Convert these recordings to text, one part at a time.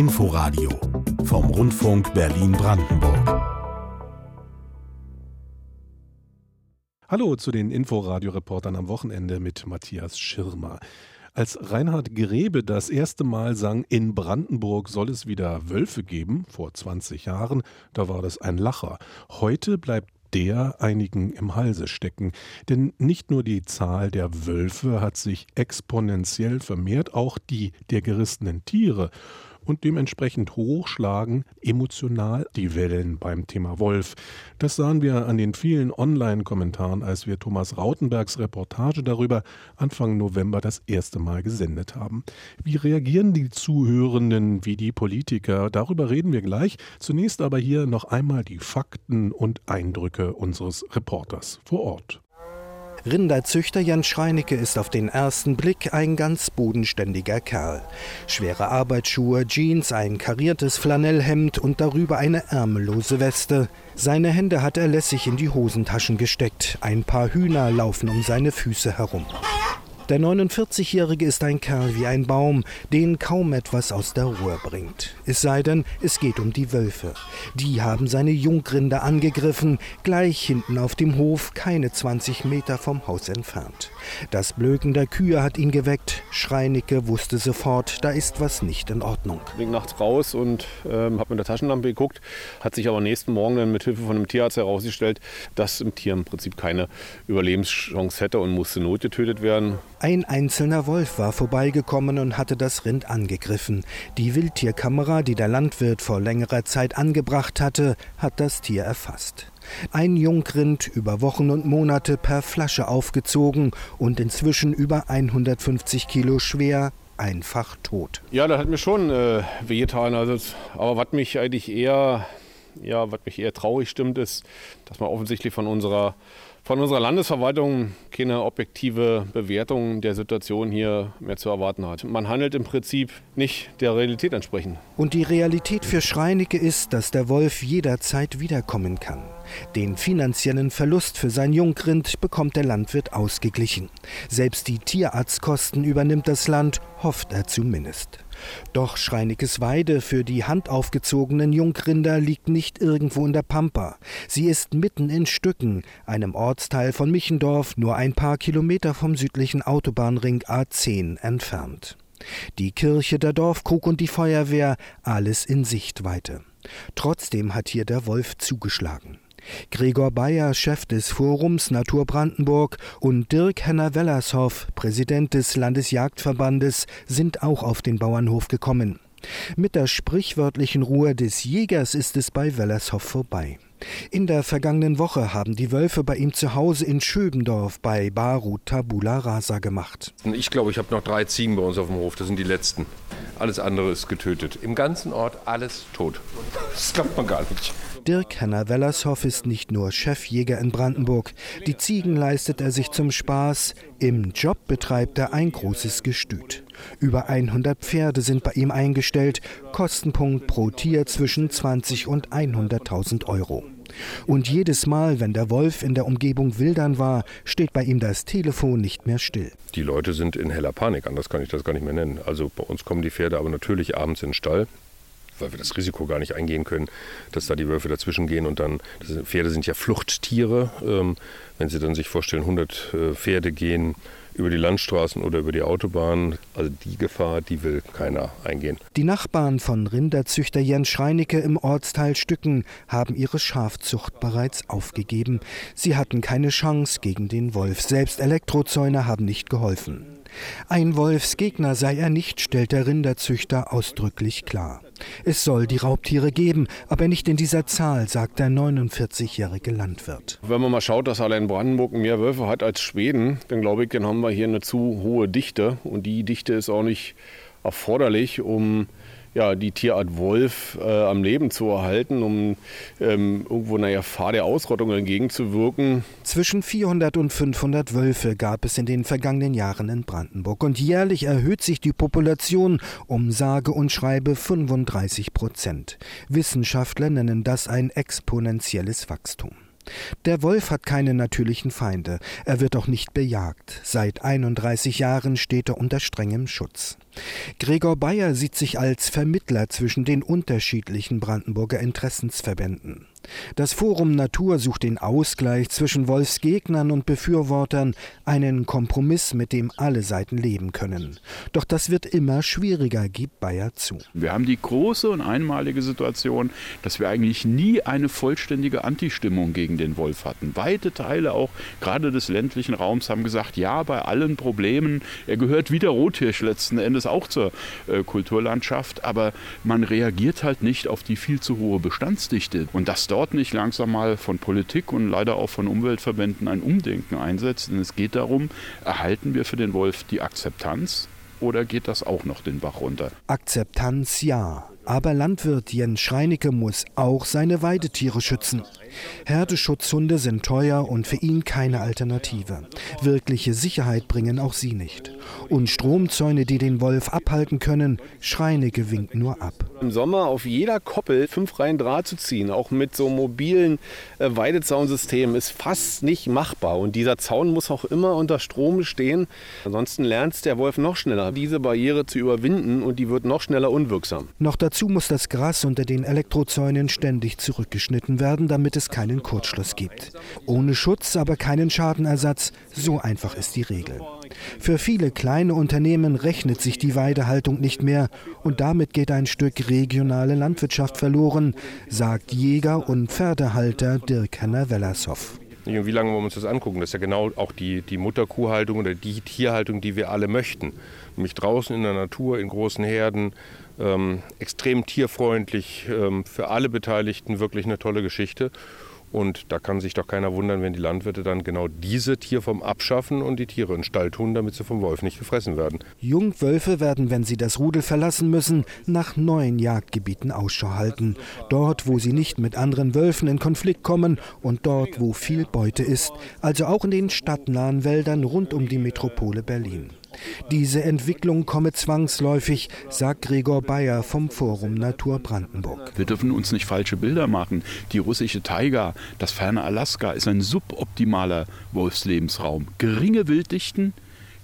Inforadio vom Rundfunk Berlin-Brandenburg. Hallo zu den Inforadio-Reportern am Wochenende mit Matthias Schirmer. Als Reinhard Grebe das erste Mal sang, in Brandenburg soll es wieder Wölfe geben, vor 20 Jahren, da war das ein Lacher. Heute bleibt der einigen im Halse stecken. Denn nicht nur die Zahl der Wölfe hat sich exponentiell vermehrt, auch die der gerissenen Tiere und dementsprechend hochschlagen emotional die Wellen beim Thema Wolf. Das sahen wir an den vielen Online-Kommentaren, als wir Thomas Rautenbergs Reportage darüber Anfang November das erste Mal gesendet haben. Wie reagieren die Zuhörenden wie die Politiker? Darüber reden wir gleich. Zunächst aber hier noch einmal die Fakten und Eindrücke unseres Reporters vor Ort. Rinderzüchter Jan Schreinecke ist auf den ersten Blick ein ganz bodenständiger Kerl. Schwere Arbeitsschuhe, Jeans, ein kariertes Flanellhemd und darüber eine ärmellose Weste. Seine Hände hat er lässig in die Hosentaschen gesteckt. Ein paar Hühner laufen um seine Füße herum. Der 49-Jährige ist ein Kerl wie ein Baum, den kaum etwas aus der Ruhe bringt. Es sei denn, es geht um die Wölfe. Die haben seine Jungrinde angegriffen, gleich hinten auf dem Hof, keine 20 Meter vom Haus entfernt. Das Blöken der Kühe hat ihn geweckt. Schreinicke wusste sofort, da ist was nicht in Ordnung. Ich bin nachts raus und ähm, habe mit der Taschenlampe geguckt. Hat sich aber nächsten Morgen dann mit Hilfe von einem Tierarzt herausgestellt, dass im Tier im Prinzip keine Überlebenschance hätte und musste notgetötet werden. Ein einzelner Wolf war vorbeigekommen und hatte das Rind angegriffen. Die Wildtierkamera, die der Landwirt vor längerer Zeit angebracht hatte, hat das Tier erfasst. Ein Jungrind über Wochen und Monate per Flasche aufgezogen und inzwischen über 150 Kilo schwer, einfach tot. Ja, das hat mir schon äh, wehgetan. Also, aber was mich eigentlich eher, ja, was mich eher traurig stimmt, ist, dass man offensichtlich von unserer von unserer Landesverwaltung keine objektive Bewertung der Situation hier mehr zu erwarten hat. Man handelt im Prinzip nicht der Realität entsprechend. Und die Realität für Schreinecke ist, dass der Wolf jederzeit wiederkommen kann. Den finanziellen Verlust für sein Jungrind bekommt der Landwirt ausgeglichen. Selbst die Tierarztkosten übernimmt das Land, hofft er zumindest. Doch Schreinikes Weide für die handaufgezogenen Jungrinder liegt nicht irgendwo in der Pampa. Sie ist mitten in Stücken, einem Ortsteil von Michendorf, nur ein paar Kilometer vom südlichen Autobahnring A10 entfernt. Die Kirche, der Dorfkrug und die Feuerwehr, alles in Sichtweite. Trotzdem hat hier der Wolf zugeschlagen. Gregor Bayer, Chef des Forums Natur Brandenburg, und Dirk Henner-Wellershoff, Präsident des Landesjagdverbandes, sind auch auf den Bauernhof gekommen. Mit der sprichwörtlichen Ruhe des Jägers ist es bei Wellershoff vorbei. In der vergangenen Woche haben die Wölfe bei ihm zu Hause in Schöbendorf bei Barut Tabula Rasa gemacht. Ich glaube, ich habe noch drei Ziegen bei uns auf dem Hof. Das sind die letzten. Alles andere ist getötet. Im ganzen Ort alles tot. Das glaubt man gar nicht. Dirk Henner-Wellershoff ist nicht nur Chefjäger in Brandenburg. Die Ziegen leistet er sich zum Spaß. Im Job betreibt er ein großes Gestüt. Über 100 Pferde sind bei ihm eingestellt. Kostenpunkt pro Tier zwischen 20 und 100.000 Euro. Und jedes Mal, wenn der Wolf in der Umgebung wildern war, steht bei ihm das Telefon nicht mehr still. Die Leute sind in heller Panik, anders kann ich das gar nicht mehr nennen. Also bei uns kommen die Pferde aber natürlich abends in den Stall weil wir das Risiko gar nicht eingehen können, dass da die Wölfe dazwischen gehen und dann, Pferde sind ja Fluchttiere, ähm, wenn Sie dann sich vorstellen, 100 äh, Pferde gehen über die Landstraßen oder über die Autobahn. Also die Gefahr, die will keiner eingehen. Die Nachbarn von Rinderzüchter Jens Schreinecke im Ortsteil Stücken haben ihre Schafzucht bereits aufgegeben. Sie hatten keine Chance gegen den Wolf. Selbst Elektrozäune haben nicht geholfen. Ein Wolfsgegner sei er nicht, stellt der Rinderzüchter ausdrücklich klar. Es soll die Raubtiere geben, aber nicht in dieser Zahl, sagt der 49-jährige Landwirt. Wenn man mal schaut, dass allein Brandenburg mehr Wölfe hat als Schweden, dann glaube ich, dann haben wir hier eine zu hohe Dichte. Und die Dichte ist auch nicht erforderlich, um ja, die Tierart Wolf äh, am Leben zu erhalten, um ähm, irgendwo einer Gefahr der Ausrottung entgegenzuwirken. Zwischen 400 und 500 Wölfe gab es in den vergangenen Jahren in Brandenburg und jährlich erhöht sich die Population um sage und schreibe 35 Prozent. Wissenschaftler nennen das ein exponentielles Wachstum. Der Wolf hat keine natürlichen Feinde, er wird auch nicht bejagt. Seit 31 Jahren steht er unter strengem Schutz. Gregor Bayer sieht sich als Vermittler zwischen den unterschiedlichen Brandenburger Interessensverbänden. Das Forum Natur sucht den Ausgleich zwischen Wolfsgegnern und Befürwortern, einen Kompromiss, mit dem alle Seiten leben können. Doch das wird immer schwieriger, gibt Bayer zu. Wir haben die große und einmalige Situation, dass wir eigentlich nie eine vollständige Antistimmung gegen den Wolf hatten. Weite Teile auch gerade des ländlichen Raums haben gesagt, ja, bei allen Problemen, er gehört wie der Rothirsch letzten Endes auch zur äh, Kulturlandschaft, aber man reagiert halt nicht auf die viel zu hohe Bestandsdichte. Und das dort nicht langsam mal von Politik und leider auch von Umweltverbänden ein Umdenken einsetzt. Denn es geht darum, erhalten wir für den Wolf die Akzeptanz oder geht das auch noch den Bach runter? Akzeptanz ja. Aber Landwirt Jens Schreinecke muss auch seine Weidetiere schützen. Herdeschutzhunde sind teuer und für ihn keine Alternative. Wirkliche Sicherheit bringen auch sie nicht. Und Stromzäune, die den Wolf abhalten können, Schreinecke winkt nur ab. Im Sommer auf jeder Koppel fünf Reihen Draht zu ziehen, auch mit so mobilen äh, Weidezaunsystem, ist fast nicht machbar. Und dieser Zaun muss auch immer unter Strom stehen. Ansonsten lernt der Wolf noch schneller, diese Barriere zu überwinden und die wird noch schneller unwirksam. Noch dazu muss das Gras unter den Elektrozäunen ständig zurückgeschnitten werden, damit es keinen Kurzschluss gibt. Ohne Schutz, aber keinen Schadenersatz, so einfach ist die Regel. Für viele kleine Unternehmen rechnet sich die Weidehaltung nicht mehr und damit geht ein Stück regionale Landwirtschaft verloren, sagt Jäger und Pferdehalter Dirk Henner-Wellershoff. Wie lange wollen wir uns das angucken? Das ist ja genau auch die, die Mutterkuhhaltung oder die Tierhaltung, die wir alle möchten. Nämlich draußen in der Natur, in großen Herden, ähm, extrem tierfreundlich, ähm, für alle Beteiligten wirklich eine tolle Geschichte. Und da kann sich doch keiner wundern, wenn die Landwirte dann genau diese Tierform abschaffen und die Tiere in Stall tun, damit sie vom Wolf nicht gefressen werden. Jungwölfe werden, wenn sie das Rudel verlassen müssen, nach neuen Jagdgebieten Ausschau halten. Dort, wo sie nicht mit anderen Wölfen in Konflikt kommen und dort, wo viel Beute ist, also auch in den stadtnahen Wäldern rund um die Metropole Berlin. Diese Entwicklung komme zwangsläufig, sagt Gregor Bayer vom Forum Natur Brandenburg. Wir dürfen uns nicht falsche Bilder machen. Die russische Taiga, das ferne Alaska ist ein suboptimaler Wolfslebensraum. Geringe Wilddichten,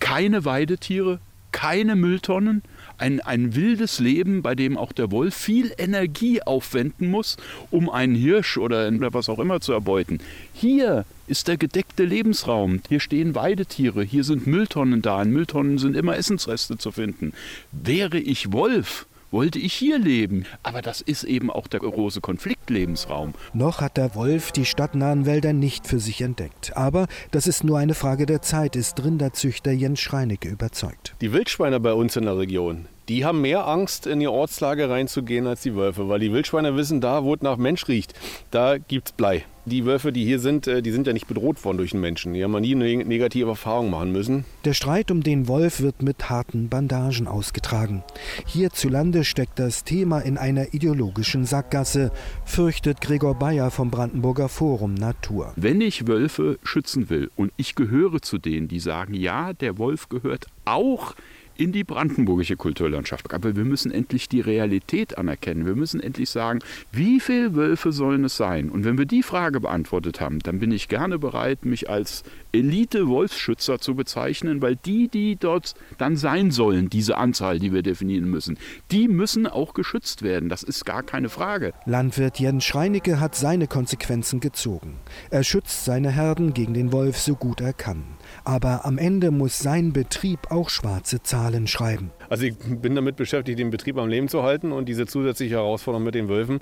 keine Weidetiere, keine Mülltonnen, ein, ein wildes Leben, bei dem auch der Wolf viel Energie aufwenden muss, um einen Hirsch oder was auch immer zu erbeuten. Hier ist der gedeckte Lebensraum. Hier stehen Weidetiere, hier sind Mülltonnen da. In Mülltonnen sind immer Essensreste zu finden. Wäre ich Wolf, wollte ich hier leben. Aber das ist eben auch der große Konfliktlebensraum. Noch hat der Wolf die stadtnahen Wälder nicht für sich entdeckt. Aber das ist nur eine Frage der Zeit, ist Rinderzüchter Jens Schreinecke überzeugt. Die Wildschweine bei uns in der Region, die haben mehr Angst, in die Ortslage reinzugehen als die Wölfe, weil die Wildschweine wissen, da, wo es nach Mensch riecht, da gibt es Blei. Die Wölfe, die hier sind, äh, die sind ja nicht bedroht worden durch den Menschen. Die haben nie eine negative Erfahrung machen müssen. Der Streit um den Wolf wird mit harten Bandagen ausgetragen. Hierzulande steckt das Thema in einer ideologischen Sackgasse, fürchtet Gregor Bayer vom Brandenburger Forum Natur. Wenn ich Wölfe schützen will und ich gehöre zu denen, die sagen, ja, der Wolf gehört auch in die brandenburgische Kulturlandschaft. Aber wir müssen endlich die Realität anerkennen. Wir müssen endlich sagen, wie viele Wölfe sollen es sein? Und wenn wir die Frage beantwortet haben, dann bin ich gerne bereit, mich als Elite-Wolfsschützer zu bezeichnen, weil die, die dort dann sein sollen, diese Anzahl, die wir definieren müssen, die müssen auch geschützt werden. Das ist gar keine Frage. Landwirt Jens Schreinecke hat seine Konsequenzen gezogen. Er schützt seine Herden gegen den Wolf so gut er kann. Aber am Ende muss sein Betrieb auch schwarze Zahlen schreiben. Also ich bin damit beschäftigt, den Betrieb am Leben zu halten und diese zusätzliche Herausforderung mit den Wölfen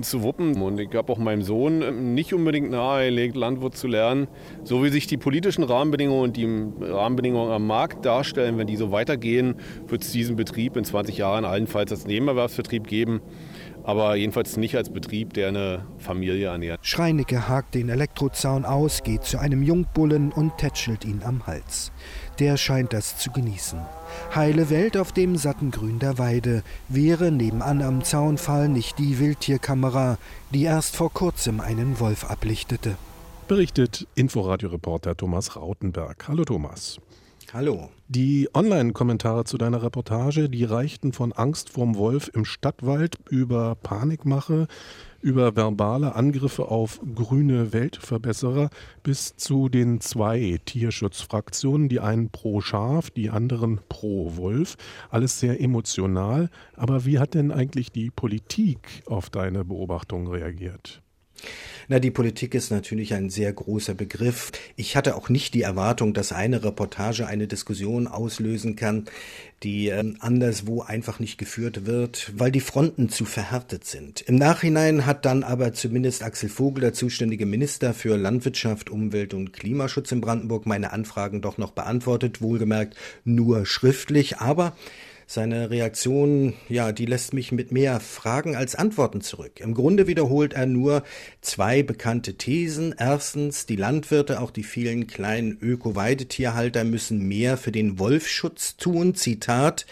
zu wuppen. Und ich habe auch meinem Sohn nicht unbedingt nahegelegt, Landwirt zu lernen. So wie sich die politischen Rahmenbedingungen und die Rahmenbedingungen am Markt darstellen, wenn die so weitergehen, wird es diesen Betrieb in 20 Jahren allenfalls als Nebenerwerbsbetrieb geben aber jedenfalls nicht als Betrieb, der eine Familie ernährt. Schreinecke hakt den Elektrozaun aus, geht zu einem Jungbullen und tätschelt ihn am Hals. Der scheint das zu genießen. Heile Welt auf dem satten Grün der Weide wäre nebenan am Zaunfall nicht die Wildtierkamera, die erst vor kurzem einen Wolf ablichtete. Berichtet Inforadio-Reporter Thomas Rautenberg. Hallo Thomas. Hallo. Die Online-Kommentare zu deiner Reportage, die reichten von Angst vorm Wolf im Stadtwald über Panikmache über verbale Angriffe auf grüne Weltverbesserer bis zu den zwei Tierschutzfraktionen, die einen pro Schaf, die anderen pro Wolf. Alles sehr emotional. Aber wie hat denn eigentlich die Politik auf deine Beobachtung reagiert? Na, die Politik ist natürlich ein sehr großer Begriff. Ich hatte auch nicht die Erwartung, dass eine Reportage eine Diskussion auslösen kann, die äh, anderswo einfach nicht geführt wird, weil die Fronten zu verhärtet sind. Im Nachhinein hat dann aber zumindest Axel Vogel, der zuständige Minister für Landwirtschaft, Umwelt und Klimaschutz in Brandenburg, meine Anfragen doch noch beantwortet, wohlgemerkt nur schriftlich, aber seine Reaktion, ja, die lässt mich mit mehr Fragen als Antworten zurück. Im Grunde wiederholt er nur zwei bekannte Thesen. Erstens, die Landwirte, auch die vielen kleinen Öko-Weidetierhalter müssen mehr für den Wolfschutz tun. Zitat.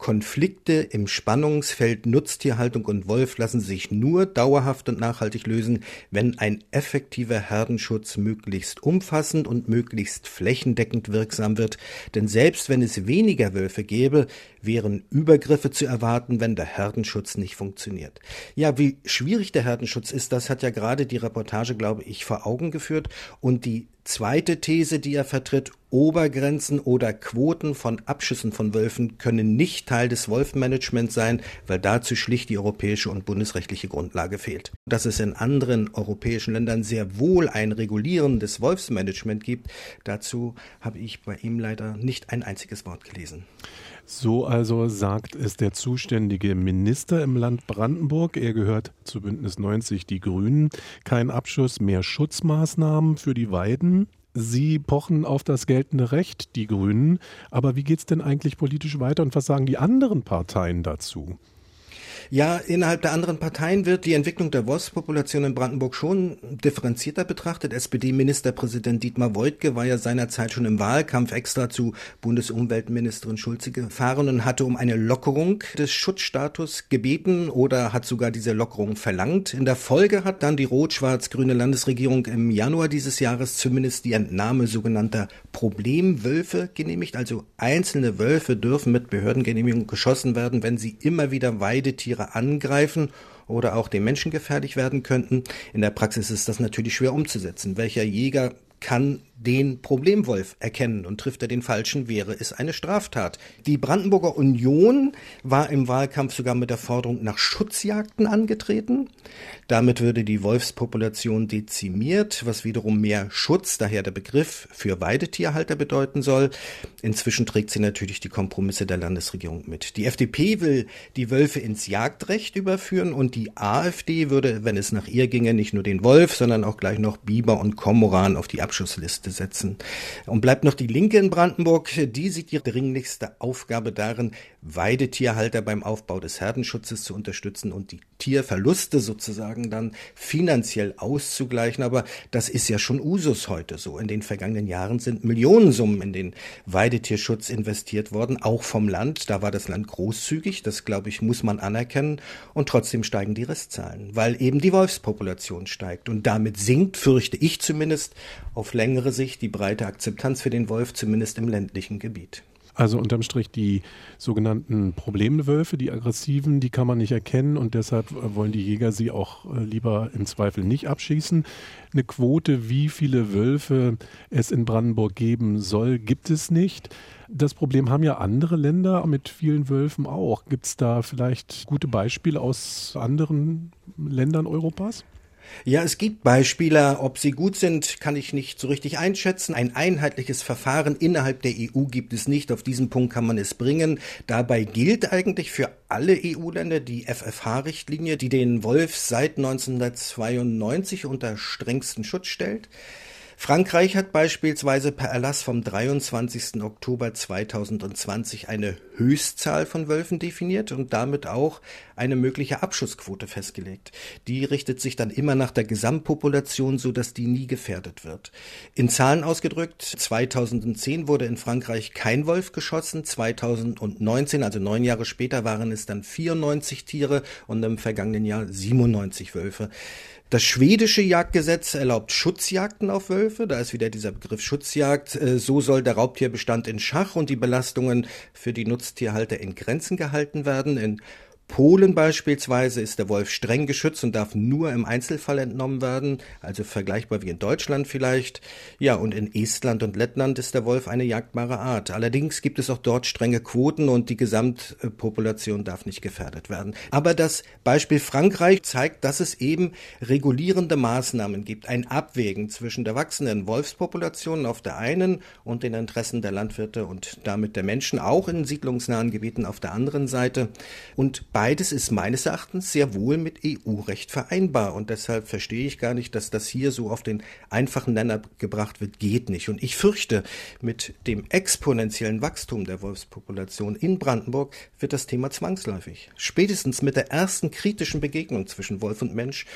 Konflikte im Spannungsfeld Nutztierhaltung und Wolf lassen sich nur dauerhaft und nachhaltig lösen, wenn ein effektiver Herdenschutz möglichst umfassend und möglichst flächendeckend wirksam wird. Denn selbst wenn es weniger Wölfe gäbe, wären Übergriffe zu erwarten, wenn der Herdenschutz nicht funktioniert. Ja, wie schwierig der Herdenschutz ist, das hat ja gerade die Reportage, glaube ich, vor Augen geführt. Und die zweite These, die er vertritt, Obergrenzen oder Quoten von Abschüssen von Wölfen können nicht Teil des Wolfmanagements sein, weil dazu schlicht die europäische und bundesrechtliche Grundlage fehlt. Dass es in anderen europäischen Ländern sehr wohl ein regulierendes Wolfsmanagement gibt, dazu habe ich bei ihm leider nicht ein einziges Wort gelesen. So also sagt es der zuständige Minister im Land Brandenburg. Er gehört zu Bündnis 90 Die Grünen. Kein Abschuss, mehr Schutzmaßnahmen für die Weiden. Sie pochen auf das geltende Recht, die Grünen. Aber wie geht es denn eigentlich politisch weiter und was sagen die anderen Parteien dazu? Ja, innerhalb der anderen Parteien wird die Entwicklung der Wolfspopulation in Brandenburg schon differenzierter betrachtet. SPD-Ministerpräsident Dietmar Woidke war ja seinerzeit schon im Wahlkampf extra zu Bundesumweltministerin Schulze gefahren und hatte um eine Lockerung des Schutzstatus gebeten oder hat sogar diese Lockerung verlangt. In der Folge hat dann die rot-schwarz-grüne Landesregierung im Januar dieses Jahres zumindest die Entnahme sogenannter Problemwölfe genehmigt. Also einzelne Wölfe dürfen mit Behördengenehmigung geschossen werden, wenn sie immer wieder Weidetiere Tiere angreifen oder auch dem Menschen gefährlich werden könnten. In der Praxis ist das natürlich schwer umzusetzen. Welcher Jäger kann den Problemwolf erkennen und trifft er den falschen, wäre es eine Straftat. Die Brandenburger Union war im Wahlkampf sogar mit der Forderung nach Schutzjagden angetreten. Damit würde die Wolfspopulation dezimiert, was wiederum mehr Schutz, daher der Begriff, für Weidetierhalter bedeuten soll. Inzwischen trägt sie natürlich die Kompromisse der Landesregierung mit. Die FDP will die Wölfe ins Jagdrecht überführen und die AfD würde, wenn es nach ihr ginge, nicht nur den Wolf, sondern auch gleich noch Biber und Kormoran auf die Abschussliste setzen. Und bleibt noch die Linke in Brandenburg. Die sieht ihre dringlichste Aufgabe darin, Weidetierhalter beim Aufbau des Herdenschutzes zu unterstützen und die Tierverluste sozusagen dann finanziell auszugleichen. Aber das ist ja schon Usus heute so. In den vergangenen Jahren sind Millionensummen in den Weidetierschutz investiert worden, auch vom Land. Da war das Land großzügig. Das, glaube ich, muss man anerkennen. Und trotzdem steigen die Ristzahlen, weil eben die Wolfspopulation steigt. Und damit sinkt, fürchte ich zumindest, auf längere Sicht die breite Akzeptanz für den Wolf, zumindest im ländlichen Gebiet. Also unterm Strich die sogenannten Problemwölfe, die aggressiven, die kann man nicht erkennen und deshalb wollen die Jäger sie auch äh, lieber im Zweifel nicht abschießen. Eine Quote, wie viele Wölfe es in Brandenburg geben soll, gibt es nicht. Das Problem haben ja andere Länder mit vielen Wölfen auch. Gibt es da vielleicht gute Beispiele aus anderen Ländern Europas? Ja, es gibt Beispiele. Ob sie gut sind, kann ich nicht so richtig einschätzen. Ein einheitliches Verfahren innerhalb der EU gibt es nicht. Auf diesen Punkt kann man es bringen. Dabei gilt eigentlich für alle EU-Länder die FFH-Richtlinie, die den Wolf seit 1992 unter strengsten Schutz stellt. Frankreich hat beispielsweise per Erlass vom 23. Oktober 2020 eine Höchstzahl von Wölfen definiert und damit auch eine mögliche Abschussquote festgelegt. Die richtet sich dann immer nach der Gesamtpopulation, so dass die nie gefährdet wird. In Zahlen ausgedrückt, 2010 wurde in Frankreich kein Wolf geschossen, 2019, also neun Jahre später, waren es dann 94 Tiere und im vergangenen Jahr 97 Wölfe. Das schwedische Jagdgesetz erlaubt Schutzjagden auf Wölfe. Da ist wieder dieser Begriff Schutzjagd. Äh, so soll der Raubtierbestand in Schach und die Belastungen für die Nutztierhalter in Grenzen gehalten werden. In Polen beispielsweise ist der Wolf streng geschützt und darf nur im Einzelfall entnommen werden, also vergleichbar wie in Deutschland vielleicht. Ja, und in Estland und Lettland ist der Wolf eine jagdbare Art. Allerdings gibt es auch dort strenge Quoten und die Gesamtpopulation darf nicht gefährdet werden. Aber das Beispiel Frankreich zeigt, dass es eben regulierende Maßnahmen gibt, ein Abwägen zwischen der wachsenden Wolfspopulation auf der einen und den Interessen der Landwirte und damit der Menschen, auch in siedlungsnahen Gebieten auf der anderen Seite. Und Beides ist meines Erachtens sehr wohl mit EU-Recht vereinbar und deshalb verstehe ich gar nicht, dass das hier so auf den einfachen Nenner gebracht wird. Geht nicht. Und ich fürchte, mit dem exponentiellen Wachstum der Wolfspopulation in Brandenburg wird das Thema zwangsläufig. Spätestens mit der ersten kritischen Begegnung zwischen Wolf und Mensch,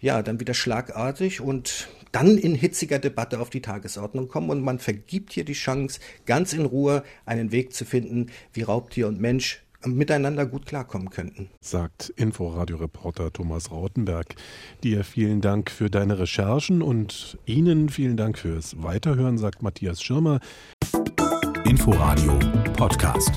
ja, dann wieder schlagartig und dann in hitziger Debatte auf die Tagesordnung kommen und man vergibt hier die Chance, ganz in Ruhe einen Weg zu finden, wie Raubtier und Mensch miteinander gut klarkommen könnten. Sagt Inforadio-Reporter Thomas Rautenberg. Dir vielen Dank für deine Recherchen und Ihnen vielen Dank fürs Weiterhören, sagt Matthias Schirmer. Inforadio Podcast.